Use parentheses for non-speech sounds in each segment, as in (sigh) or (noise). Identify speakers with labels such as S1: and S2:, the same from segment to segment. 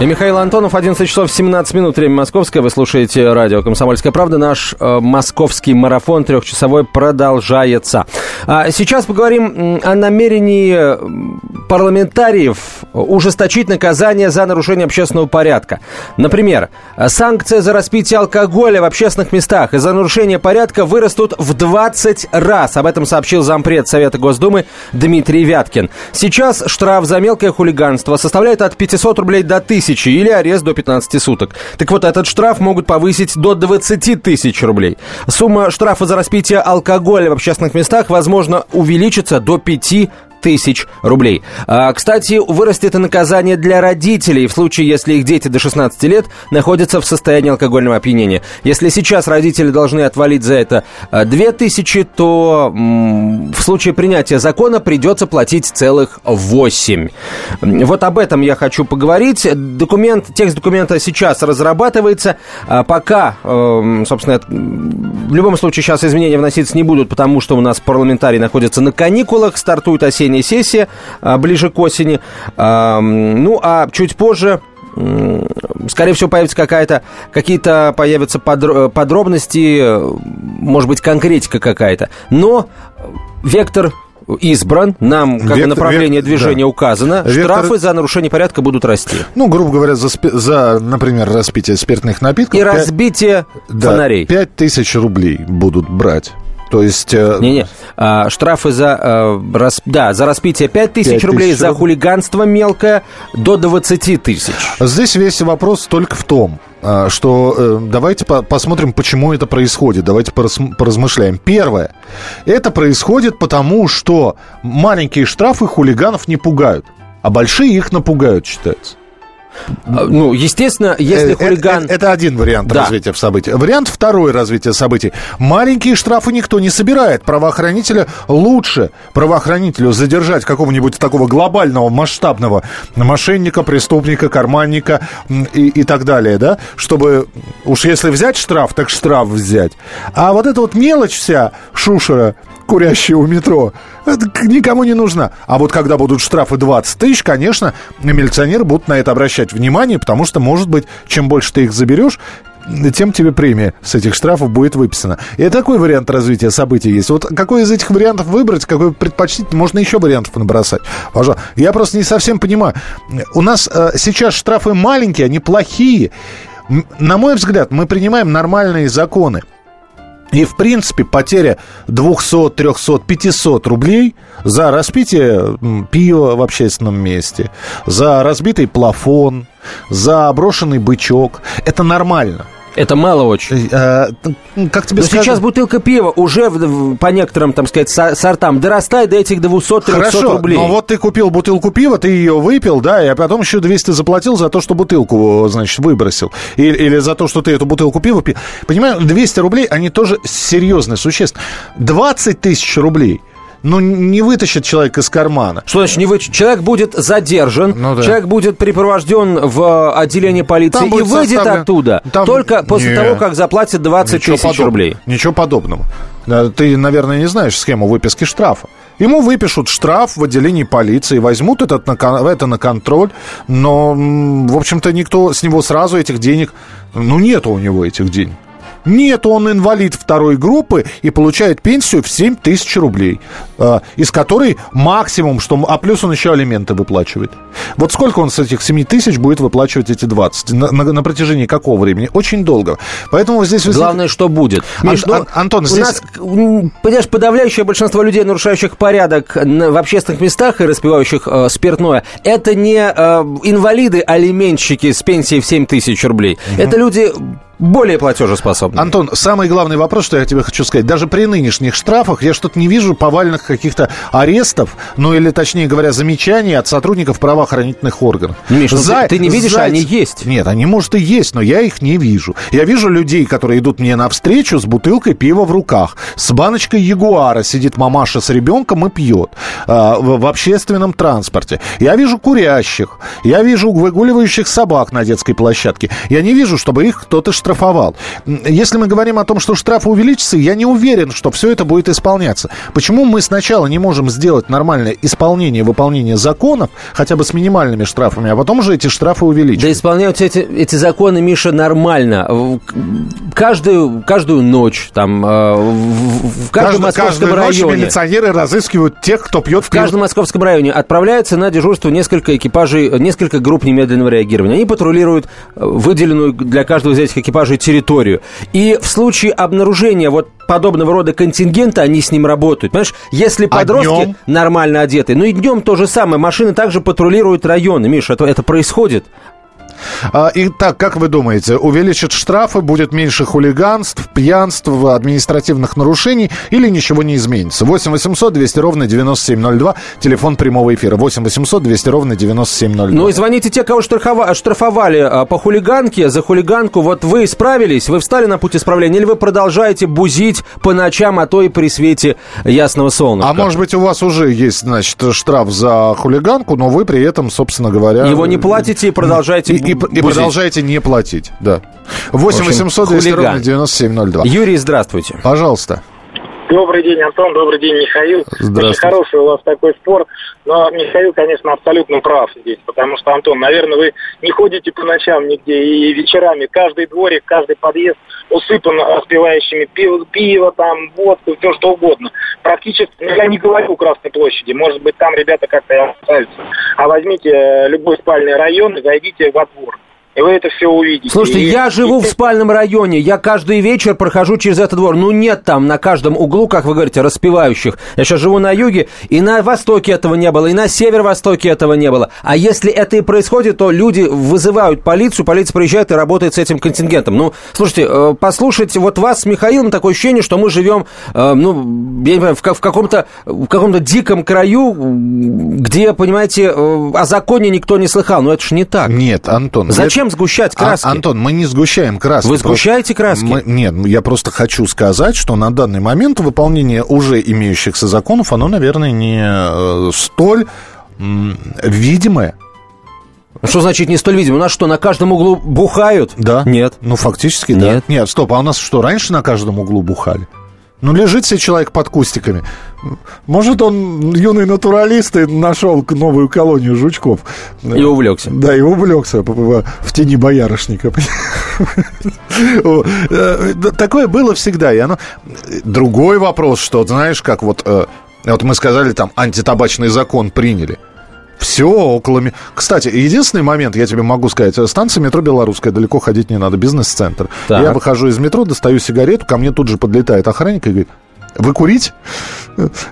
S1: И Михаил Антонов, 11 часов 17 минут, время московское. Вы слушаете радио «Комсомольская правда». Наш э, московский марафон трехчасовой продолжается. А сейчас поговорим о намерении парламентариев ужесточить наказание за нарушение общественного порядка. Например, санкции за распитие алкоголя в общественных местах и за нарушение порядка вырастут в 20 раз. Об этом сообщил зампред Совета Госдумы Дмитрий Вяткин. Сейчас штраф за мелкое хулиганство составляет от 500 рублей до 1000 тысячи или арест до 15 суток. Так вот, этот штраф могут повысить до 20 тысяч рублей. Сумма штрафа за распитие алкоголя в общественных местах, возможно, увеличится до 5 тысяч рублей. А, кстати, вырастет и наказание для родителей в случае, если их дети до 16 лет находятся в состоянии алкогольного опьянения. Если сейчас родители должны отвалить за это 2 тысячи, то м- в случае принятия закона придется платить целых 8. Вот об этом я хочу поговорить. Документ, текст документа сейчас разрабатывается. А пока, э, собственно, в любом случае сейчас изменения вноситься не будут, потому что у нас парламентарии находятся на каникулах, стартует осенний осенняя сессия, а, ближе к осени. Ну, а чуть позже скорее всего, появится какая-то, какие-то появятся подробности, может быть, конкретика какая-то. Но вектор избран, нам как Вектор, направление век, движения да. указано, Вектор... штрафы за нарушение порядка будут расти.
S2: Ну, грубо говоря, за, за например, распитие спиртных напитков.
S1: И 5, разбитие да, фонарей.
S2: 5 тысяч рублей будут брать. То есть...
S1: Э, Не-не, а, штрафы за, а, рас, да, за распитие 5 тысяч рублей, за хулиганство мелкое до 20 тысяч.
S2: Здесь весь вопрос только в том, а, что э, давайте по посмотрим, почему это происходит. Давайте поразмышляем. Первое. Это происходит потому, что маленькие штрафы хулиганов не пугают, а большие их напугают, считается.
S1: А, ну, естественно, если э, э, хулиган...
S2: Это, это один вариант да. развития событий. Вариант второй развития событий. Маленькие штрафы никто не собирает. Правоохранителя лучше правоохранителю задержать какого-нибудь такого глобального, масштабного мошенника, преступника, карманника и, и так далее, да, чтобы уж если взять штраф, так штраф взять. А вот эта вот мелочь вся, шушера, курящие у метро, это никому не нужна. А вот когда будут штрафы 20 тысяч, конечно, милиционеры будут на это обращать внимание, потому что, может быть, чем больше ты их заберешь, тем тебе премия с этих штрафов будет выписана. И такой вариант развития событий есть. Вот какой из этих вариантов выбрать, какой предпочтить, можно еще вариантов набросать. Пожалуйста. Я просто не совсем понимаю. У нас э, сейчас штрафы маленькие, они плохие. На мой взгляд, мы принимаем нормальные законы. И, в принципе, потеря 200, 300, 500 рублей за распитие пива в общественном месте, за разбитый плафон, за брошенный бычок – это нормально –
S1: это мало очень. А, как тебе Но сказать? сейчас бутылка пива уже по некоторым, там сказать, сортам дорастает до этих 200-300 Хорошо, рублей.
S2: но вот ты купил бутылку пива, ты ее выпил, да, и потом еще 200 заплатил за то, что бутылку, значит, выбросил. Или, или за то, что ты эту бутылку пива пил. Понимаю, 200 рублей, они тоже серьезные, существенные. 20 тысяч рублей – ну, не вытащит человек из кармана.
S1: Что значит не вытащит? Человек будет задержан, ну, да. человек будет припровожден в э, отделение полиции Там и выйдет составлен... оттуда Там... только после не... того, как заплатит 20 Ничего тысяч подоб... рублей.
S2: Ничего подобного. Ты, наверное, не знаешь схему выписки штрафа. Ему выпишут штраф в отделении полиции, возьмут этот на, это на контроль, но, в общем-то, никто с него сразу этих денег... Ну, нет у него этих денег. Нет, он инвалид второй группы и получает пенсию в 7 тысяч рублей, э, из которой максимум, что... А плюс он еще алименты выплачивает. Вот сколько он с этих 7 тысяч будет выплачивать эти 20? На, на, на протяжении какого времени? Очень долго. Поэтому здесь...
S1: Главное, что будет.
S2: Миш, Ан, ну, Антон, здесь... У нас,
S1: понимаешь, подавляющее большинство людей, нарушающих порядок в общественных местах и распивающих э, спиртное, это не э, инвалиды, алименщики с пенсией в 7 тысяч рублей. Угу. Это люди более платежеспособны.
S2: Антон, самый главный вопрос, что я тебе хочу сказать. Даже при нынешних штрафах я что-то не вижу повальных каких-то арестов, ну или, точнее говоря, замечаний от сотрудников правоохранительных органов.
S1: Миш, ну За... ты, ты не видишь, За... они есть.
S2: Нет, они, может, и есть, но я их не вижу. Я вижу людей, которые идут мне навстречу с бутылкой пива в руках, с баночкой ягуара сидит мамаша с ребенком и пьет э, в, в общественном транспорте. Я вижу курящих, я вижу выгуливающих собак на детской площадке. Я не вижу, чтобы их кто-то штрафовал оштрафовал. Если мы говорим о том, что штрафы увеличатся, я не уверен, что все это будет исполняться. Почему мы сначала не можем сделать нормальное исполнение, выполнение законов, хотя бы с минимальными штрафами, а потом уже эти штрафы увеличить?
S1: Да исполняются эти, эти законы, Миша, нормально. Каждую, каждую ночь, там, э, в каждом Кажд, московском районе...
S2: Милиционеры разыскивают тех, кто пьет
S1: в... В каждом московском районе отправляется на дежурство несколько экипажей, несколько групп немедленного реагирования. Они патрулируют э, выделенную для каждого из этих экипажей территорию. И в случае обнаружения вот подобного рода контингента, они с ним работают. Понимаешь, если а подростки а нормально одеты, ну и днем то же самое, машины также патрулируют районы. Миша, это, это происходит.
S2: А, итак, как вы думаете, увеличат штрафы, будет меньше хулиганств, пьянств, административных нарушений или ничего не изменится? 8 800 200 ровно 9702, телефон прямого эфира. 8 800 200 ровно 9702.
S1: Ну и звоните те, кого штрафовали, а, по хулиганке, за хулиганку. Вот вы справились, вы встали на путь исправления, или вы продолжаете бузить по ночам, а то и при свете ясного солнца?
S2: А может быть, у вас уже есть, значит, штраф за хулиганку, но вы при этом, собственно говоря...
S1: Его не платите и продолжаете
S2: и, и, и продолжаете не платить, да. 8 800 200 ровно 9702.
S1: Юрий, здравствуйте.
S2: Пожалуйста.
S3: Добрый день, Антон, добрый день, Михаил.
S2: Здравствуйте.
S3: Очень хороший у вас такой спор, но Михаил, конечно, абсолютно прав здесь, потому что, Антон, наверное, вы не ходите по ночам нигде, и вечерами каждый дворик, каждый подъезд усыпан распивающими пиво, пиво там, водку, все что угодно. Практически, ну, я не говорю Красной площади, может быть, там ребята как-то и остаются. А возьмите э, любой спальный район и зайдите во двор и вы это все увидите.
S1: Слушайте,
S3: и,
S1: я живу
S3: и...
S1: в спальном районе, я каждый вечер прохожу через этот двор. Ну, нет там на каждом углу, как вы говорите, распевающих. Я сейчас живу на юге, и на востоке этого не было, и на северо-востоке этого не было. А если это и происходит, то люди вызывают полицию, полиция приезжает и работает с этим контингентом. Ну, слушайте, э, послушать вот вас с Михаилом, такое ощущение, что мы живем, э, ну, я не понимаю, в, в каком-то в каком-то диком краю, где, понимаете, э, о законе никто не слыхал. Но это же не так.
S2: Нет, Антон.
S1: Зачем Зачем сгущать а, краски?
S2: А, Антон, мы не сгущаем краски.
S1: Вы сгущаете краски?
S2: Мы, нет, я просто хочу сказать, что на данный момент выполнение уже имеющихся законов, оно, наверное, не э, столь видимое.
S1: Что значит не столь видимо? У нас что, на каждом углу бухают?
S2: Да.
S1: Нет.
S2: Ну, фактически, Нет. да. Нет, стоп, а у нас что, раньше на каждом углу бухали? Ну, лежит себе человек под кустиками. Может, он юный натуралист и нашел новую колонию жучков.
S1: И увлекся.
S2: Да, и увлекся в тени боярышника. Э, такое было всегда. И оно... Другой вопрос, что, знаешь, как вот... Э, вот мы сказали, там, антитабачный закон приняли. Все около... Кстати, единственный момент, я тебе могу сказать, станция метро Белорусская, далеко ходить не надо, бизнес-центр. Я выхожу из метро, достаю сигарету, ко мне тут же подлетает охранник и говорит, вы курить?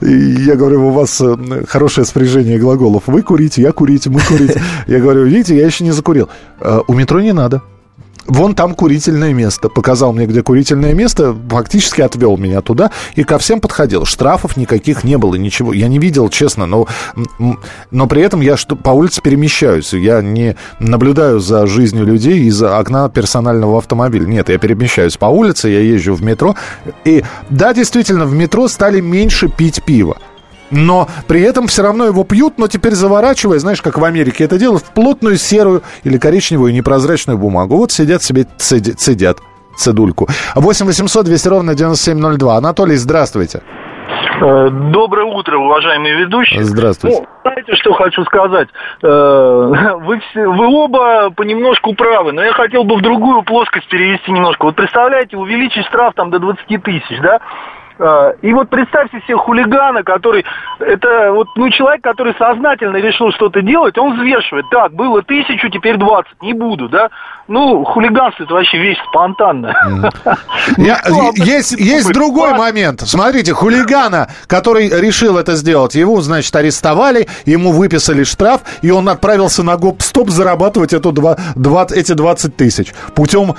S2: Я говорю, у вас э, хорошее спряжение глаголов. Вы курите, я курить, мы курить. (laughs) Я говорю, видите, я еще не закурил. «Э, у метро не надо. Вон там курительное место. Показал мне, где курительное место, фактически отвел меня туда и ко всем подходил. Штрафов никаких не было, ничего. Я не видел, честно, но, но при этом я по улице перемещаюсь. Я не наблюдаю за жизнью людей из окна персонального автомобиля. Нет, я перемещаюсь по улице, я езжу в метро. И да, действительно, в метро стали меньше пить пиво но при этом все равно его пьют, но теперь заворачивая, знаешь, как в Америке это делают, в плотную серую или коричневую непрозрачную бумагу. Вот сидят себе, цедят, цедят цедульку. 8 800 200 ровно 9702. Анатолий, здравствуйте.
S4: Э, доброе утро, уважаемые ведущие.
S2: Здравствуйте.
S4: Ну, знаете, что хочу сказать? Э, (laughs) вы, все, вы оба понемножку правы, но я хотел бы в другую плоскость перевести немножко. Вот представляете, увеличить штраф там до 20 тысяч, да? А, и вот представьте себе хулигана, который, это вот, ну, человек, который сознательно решил что-то делать, он взвешивает, так, было тысячу, теперь двадцать, не буду, да? Ну, хулиганство это вообще вещь спонтанная.
S2: Есть, есть другой момент. Смотрите, хулигана, который решил это сделать, его, значит, арестовали, ему выписали штраф, и он отправился на гоп-стоп зарабатывать эти 20 тысяч путем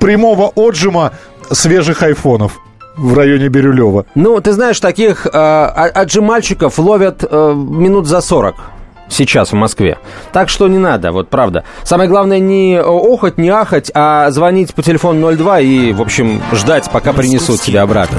S2: прямого отжима свежих айфонов в районе Бирюлева.
S1: Ну, ты знаешь, таких э, отжимальщиков ловят э, минут за 40 сейчас в Москве. Так что не надо, вот правда. Самое главное не охоть, не ахать, а звонить по телефону 02 и, в общем, ждать, пока принесут тебя обратно.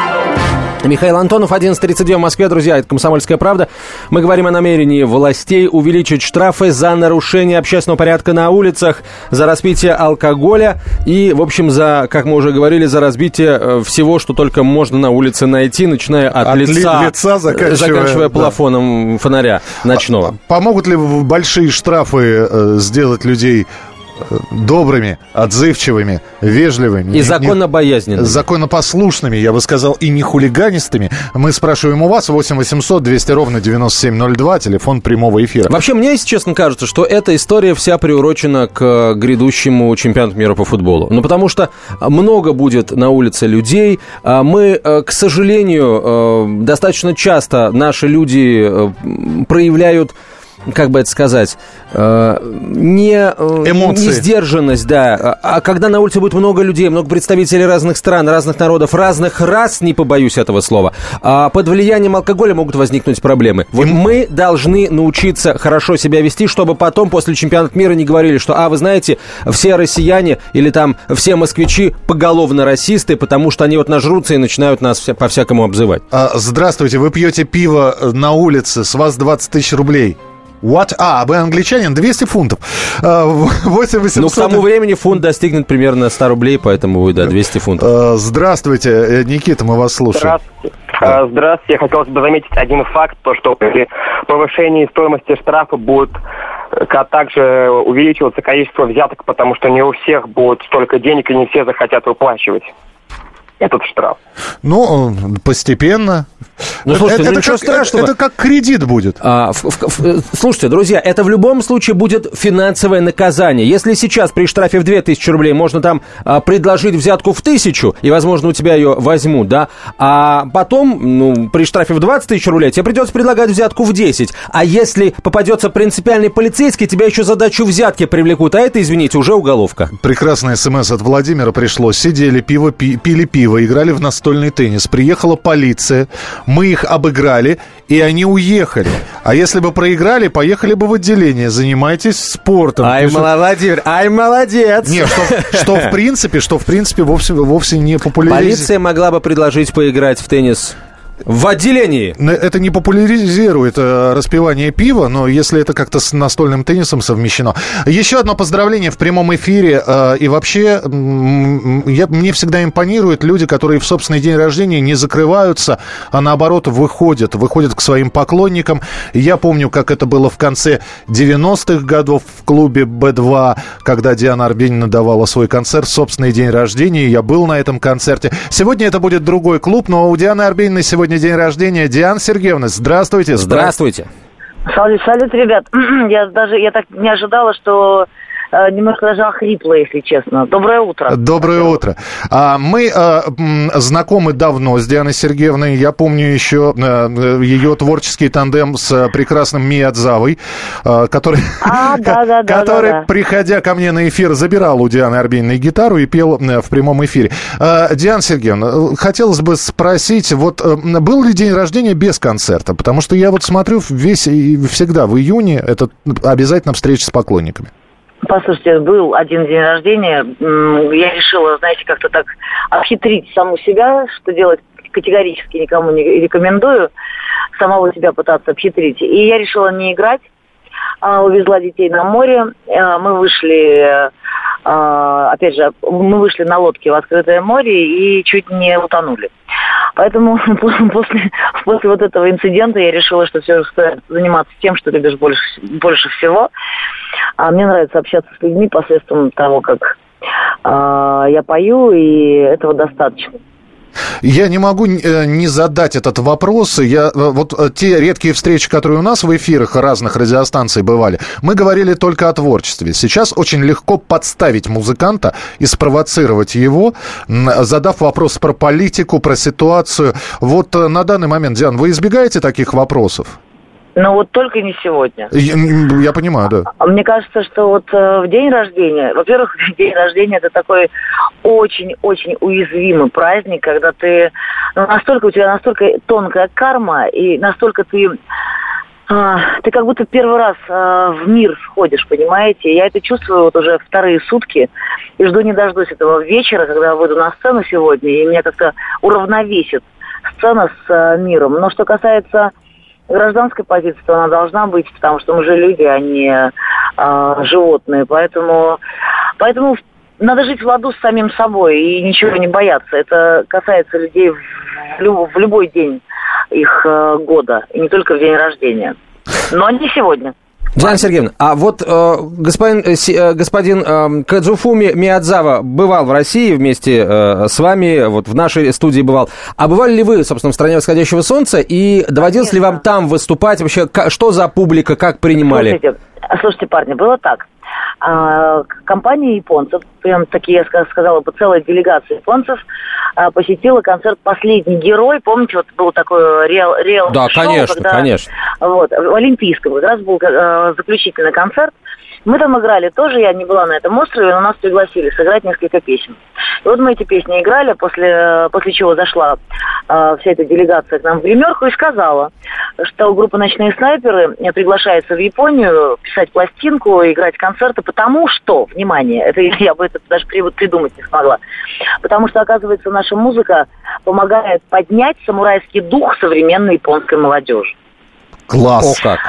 S1: Михаил Антонов, 11.32 в Москве. Друзья, это «Комсомольская правда». Мы говорим о намерении властей увеличить штрафы за нарушение общественного порядка на улицах, за распитие алкоголя и, в общем, за, как мы уже говорили, за разбитие э, всего, что только можно на улице найти, начиная от,
S2: От ли-
S1: лица,
S2: лица, заканчивая-
S1: заканчивая
S2: да.
S1: плафоном фонаря ночного.
S2: Помогут ли большие штрафы э, сделать людей э, добрыми, отзывчивыми, вежливыми?
S1: И
S2: Не-
S1: законно-боязненными.
S2: законопослушными, я бы сказал, и не хулиганистыми. Мы спрашиваем у вас 8 800 200 ровно 9702, телефон прямого эфира.
S1: Вообще, мне, если честно, кажется, что эта история вся приурочена к грядущему чемпионату мира по футболу. Ну, потому что много будет на улице людей. А Мы, э, к сожалению, э, достаточно часто наши люди э, проявляют как бы это сказать, э, не, э,
S2: Эмоции.
S1: не сдержанность, да. А когда на улице будет много людей, много представителей разных стран, разных народов, разных рас, не побоюсь этого слова, а под влиянием алкоголя могут возникнуть проблемы. Вот мы должны научиться хорошо себя вести, чтобы потом после чемпионата мира не говорили, что, а, вы знаете, все россияне или там все москвичи поголовно расисты, потому что они вот нажрутся и начинают нас вся- по-всякому обзывать.
S2: А, здравствуйте, вы пьете пиво на улице, с вас 20 тысяч рублей. What? А, вы англичанин, 200 фунтов. А, 8 800...
S1: Ну, к тому времени фунт достигнет примерно 100 рублей, поэтому вы, да, 200 фунтов.
S2: Э, Здравствуйте, э, Никита, мы вас слушаем.
S5: Здравствуйте. Здравствуйте. Я хотел бы заметить один факт, то что при повышении стоимости штрафа будет э, а также увеличиваться количество взяток, потому что не у всех будет столько денег, и не все захотят выплачивать этот штраф.
S2: Ну, э, постепенно.
S1: Ну, слушайте,
S2: это,
S1: ну,
S2: это
S1: ничего
S2: как,
S1: страшного.
S2: Это, как кредит будет.
S1: А, в- в- в- слушайте, друзья, это в любом случае будет финансовое наказание. Если сейчас при штрафе в 2000 рублей можно там а, предложить взятку в 1000, и, возможно, у тебя ее возьмут, да, а потом, ну, при штрафе в 20 тысяч рублей тебе придется предлагать взятку в 10. А если попадется принципиальный полицейский, тебя еще за дачу взятки привлекут, а это, извините, уже уголовка.
S2: Прекрасный смс от Владимира пришло. Сидели, пиво, пи- пили пиво, играли в настольный теннис. Приехала полиция, мы их обыграли, и они уехали. А если бы проиграли, поехали бы в отделение. Занимайтесь спортом. Ты же-
S1: Владимир, ай, молодец!
S2: Не, что, что в (laughs) принципе, что в принципе вовсе, вовсе не популяризирует.
S1: Полиция могла бы предложить поиграть в теннис в отделении.
S2: Это не популяризирует э, распивание пива, но если это как-то с настольным теннисом совмещено. Еще одно поздравление в прямом эфире. э, и вообще, я, мне всегда импонируют люди, которые в собственный день рождения не закрываются, а наоборот выходят, выходят к своим поклонникам. Я помню, как это было в конце 90-х годов в клубе Б2, когда Диана Арбенина давала свой концерт собственный день рождения. Я был на этом концерте. Сегодня это будет другой клуб, но у Дианы Арбениной сегодня день рождения. Диана Сергеевна, здравствуйте.
S1: Здравствуйте.
S6: Салют, салют, ребят. (clears throat) Я даже я так не ожидала, что немножко даже охрипла, если честно. Доброе утро.
S2: Доброе утро. А, Мы э, знакомы давно с Дианой Сергеевной. Я помню еще э, э, ее творческий тандем с э, прекрасным Миядзавой, э, который,
S6: А, да, (laughs) да, да,
S2: который
S6: да, да.
S2: приходя ко мне на эфир, забирал у Дианы Арбениной гитару и пел э, в прямом эфире. Э, Диана Сергеевна, э, хотелось бы спросить, вот э, был ли день рождения без концерта? Потому что я вот смотрю весь и всегда в июне это обязательно встреча с поклонниками.
S6: Послушайте, был один день рождения. Я решила, знаете, как-то так обхитрить саму себя, что делать категорически никому не рекомендую, самого себя пытаться обхитрить. И я решила не играть, а, увезла детей на море. Э, Мы вышли, э, опять же, мы вышли на лодке в открытое море и чуть не утонули. Поэтому (laughs) после, после вот этого инцидента я решила, что все стоит заниматься тем, что любишь больше, больше всего. А мне нравится общаться с людьми посредством того, как а, я пою, и этого достаточно.
S2: Я не могу э, не задать этот вопрос. Я, э, вот э, те редкие встречи, которые у нас в эфирах разных радиостанций бывали, мы говорили только о творчестве. Сейчас очень легко подставить музыканта и спровоцировать его, задав вопрос про политику, про ситуацию. Вот на данный момент, Диан, вы избегаете таких вопросов?
S6: Но вот только не сегодня.
S2: Я, я понимаю, да.
S6: А мне кажется, что вот э, в день рождения, во-первых, (laughs) день рождения это такой очень-очень уязвимый праздник, когда ты ну, настолько у тебя настолько тонкая карма и настолько ты а, ты как будто первый раз а, в мир сходишь, понимаете? Я это чувствую вот уже вторые сутки и жду не дождусь этого вечера, когда я выйду на сцену сегодня, и меня как-то уравновесит сцена с а, миром. Но что касается гражданской позиции, то она должна быть, потому что мы же люди, а не а, животные. Поэтому, поэтому надо жить в ладу с самим собой и ничего не бояться. Это касается людей в, люб, в любой день их э, года, и не только в день рождения. Но не сегодня.
S1: Диана Сергеевна, а вот э, господин, э, э, господин э, Кадзуфуми Миядзава бывал в России вместе э, с вами, вот в нашей студии бывал. А бывали ли вы, собственно, в «Стране восходящего солнца» и доводилось Конечно. ли вам там выступать? Вообще, что за публика, как принимали?
S6: Слушайте, слушайте парни, было так. А, компания японцев, прям такие, я сказала бы, целая делегация японцев, а, посетила концерт «Последний герой». Помните, вот был такой реал, реал
S1: Да, шоу, конечно, когда, конечно.
S6: Вот, в Олимпийском как раз был э, заключительный концерт. Мы там играли тоже, я не была на этом острове, но нас пригласили сыграть несколько песен. И вот мы эти песни играли, после, после чего зашла э, вся эта делегация к нам в гримерку и сказала, что группа «Ночные снайперы» приглашается в Японию писать пластинку, играть концерты, потому что, внимание, это я бы это даже придумать не смогла, потому что, оказывается, наша музыка помогает поднять самурайский дух современной японской молодежи.
S2: Класс!
S1: О, как!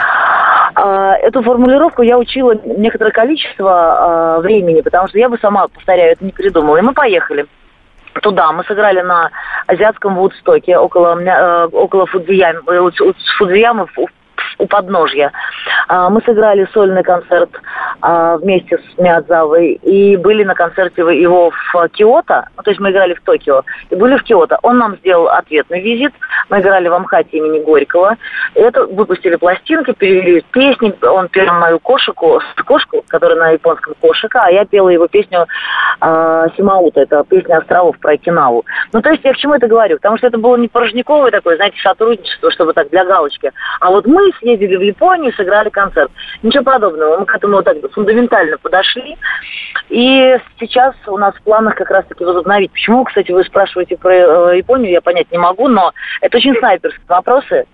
S6: А, эту формулировку я учила некоторое количество а, времени, потому что я бы сама, повторяю, это не придумала. И мы поехали туда. Мы сыграли на азиатском Вудстоке около, э, около Фудзиямы, э, Фудзиямы у подножья. А, мы сыграли сольный концерт а, вместе с Миядзавой и были на концерте его в Киото, ну, то есть мы играли в Токио, и были в Киото. Он нам сделал ответный визит, мы играли в Амхате имени Горького. Это выпустили пластинки, перевели песни, он пел мою кошеку, кошку, которая на японском кошика, а я пела его песню э, Симаута, это песня островов про Окинаву. Ну, то есть я к чему это говорю? Потому что это было не порожниковое такое, знаете, сотрудничество, чтобы так для галочки. А вот мы с съездили в Японию, сыграли концерт. Ничего подобного. Мы к этому вот так фундаментально подошли. И сейчас у нас в планах как раз-таки возобновить. Почему, кстати, вы спрашиваете про э, Японию, я понять не могу, но это очень снайперские вопросы.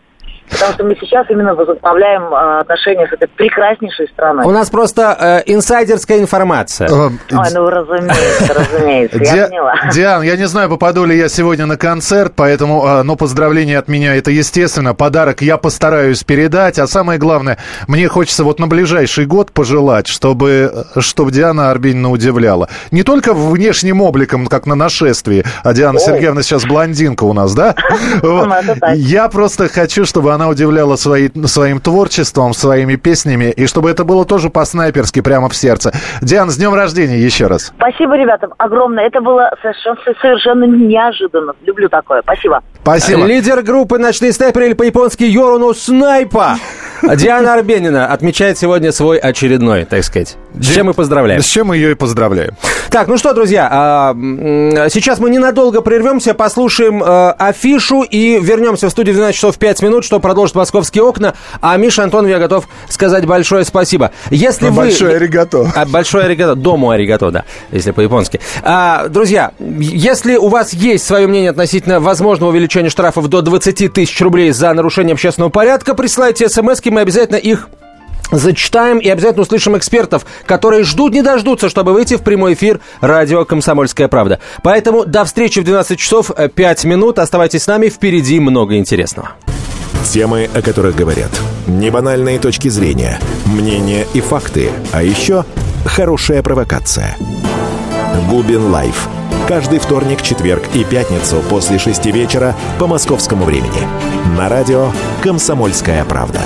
S6: Потому что мы сейчас именно возобновляем э, отношения с этой прекраснейшей страной.
S1: У нас просто э, инсайдерская информация.
S6: Ой, ну разумеется, разумеется, я поняла. (laughs)
S2: Диан, я не знаю, попаду ли я сегодня на концерт, поэтому, э, ну, поздравления от меня, это естественно, подарок я постараюсь передать, а самое главное, мне хочется вот на ближайший год пожелать, чтобы, чтобы Диана Арбенина удивляла. Не только внешним обликом, как на нашествии, а Диана Сергеевна сейчас блондинка у нас, да? (laughs) Ну, я просто хочу, чтобы она удивляла свои, своим творчеством, своими песнями, и чтобы это было тоже по-снайперски прямо в сердце. Диан, с днем рождения еще раз.
S6: Спасибо, ребята, огромное. Это было совершенно, совершенно неожиданно. Люблю такое. Спасибо.
S2: Спасибо.
S1: Лидер группы «Ночные снайперы» или по-японски Йоруну Снайпа. (laughs) Диана Арбенина отмечает сегодня свой очередной, так сказать. С чем мы поздравляем.
S2: С чем мы ее и поздравляем.
S1: Так, ну что, друзья, а, сейчас мы ненадолго прервемся, послушаем а, афишу и вернемся в студию в 12 часов 5 минут, что продолжит «Московские окна». А Миша Антонов я готов сказать большое спасибо. Если
S2: ну,
S1: вы...
S2: Большое аригато.
S1: А, большое аригато. Дому аригато, да, если по-японски. А, друзья, если у вас есть свое мнение относительно возможного увеличения штрафов до 20 тысяч рублей за нарушение общественного порядка, присылайте смс мы обязательно их Зачитаем и обязательно услышим экспертов, которые ждут не дождутся, чтобы выйти в прямой эфир радио «Комсомольская правда». Поэтому до встречи в 12 часов 5 э, минут. Оставайтесь с нами, впереди много интересного.
S7: Темы, о которых говорят. Небанальные точки зрения, мнения и факты. А еще хорошая провокация. Губин Live. Каждый вторник, четверг и пятницу после шести вечера по московскому времени. На радио «Комсомольская правда».